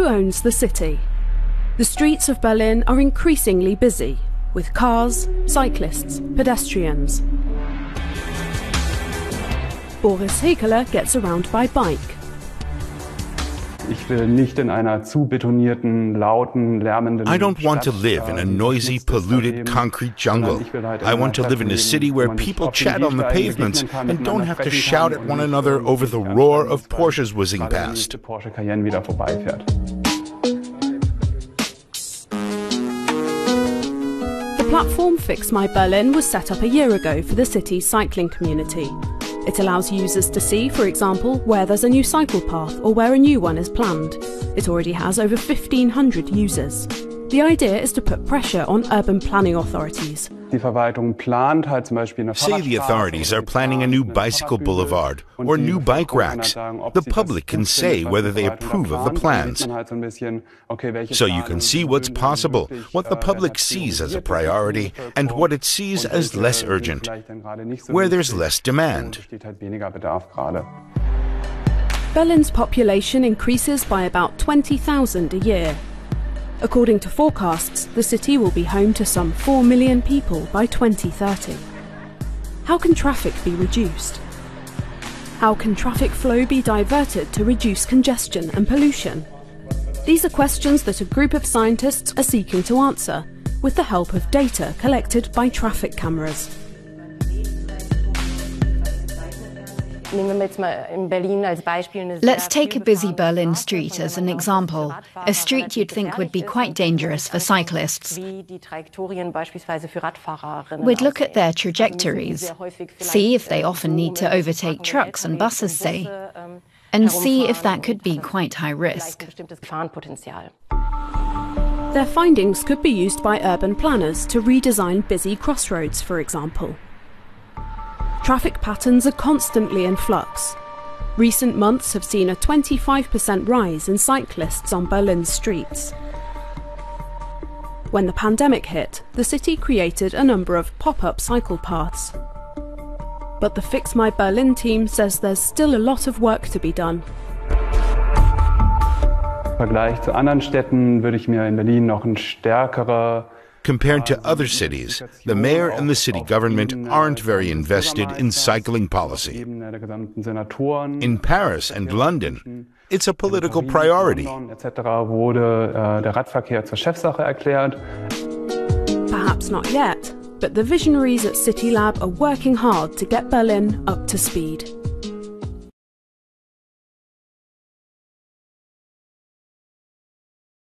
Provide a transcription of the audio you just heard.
owns the city? The streets of Berlin are increasingly busy with cars, cyclists, pedestrians. Boris Hekeler gets around by bike. I don't want to live in a noisy, polluted concrete jungle. I want to live in a city where people chat on the pavements and don't have to shout at one another over the roar of Porsches whizzing past. Porsche Cayenne wieder vorbeifährt. The platform Fix My Berlin was set up a year ago for the city's cycling community. It allows users to see, for example, where there's a new cycle path or where a new one is planned. It already has over 1,500 users. The idea is to put pressure on urban planning authorities. Die Verwaltung plant halt zum Beispiel eine Say the authorities are planning a new bicycle boulevard or new bike racks. The public can say whether they approve of the plans. So you can see what's possible, what the public sees as a priority, and what it sees as less urgent, where there's less demand. Berlin's population increases by about 20,000 a year. According to forecasts, the city will be home to some 4 million people by 2030. How can traffic be reduced? How can traffic flow be diverted to reduce congestion and pollution? These are questions that a group of scientists are seeking to answer with the help of data collected by traffic cameras. Let's take a busy Berlin street as an example, a street you'd think would be quite dangerous for cyclists. We'd look at their trajectories, see if they often need to overtake trucks and buses, say, and see if that could be quite high risk. Their findings could be used by urban planners to redesign busy crossroads, for example traffic patterns are constantly in flux. Recent months have seen a 25% rise in cyclists on Berlin's streets. When the pandemic hit, the city created a number of pop up cycle paths. But the Fix My Berlin team says there's still a lot of work to be done. Im Vergleich zu anderen Städten würde ich mir in Berlin noch ein stärkerer Compared to other cities, the mayor and the city government aren't very invested in cycling policy. In Paris and London, it's a political priority. Perhaps not yet, but the visionaries at City Lab are working hard to get Berlin up to speed.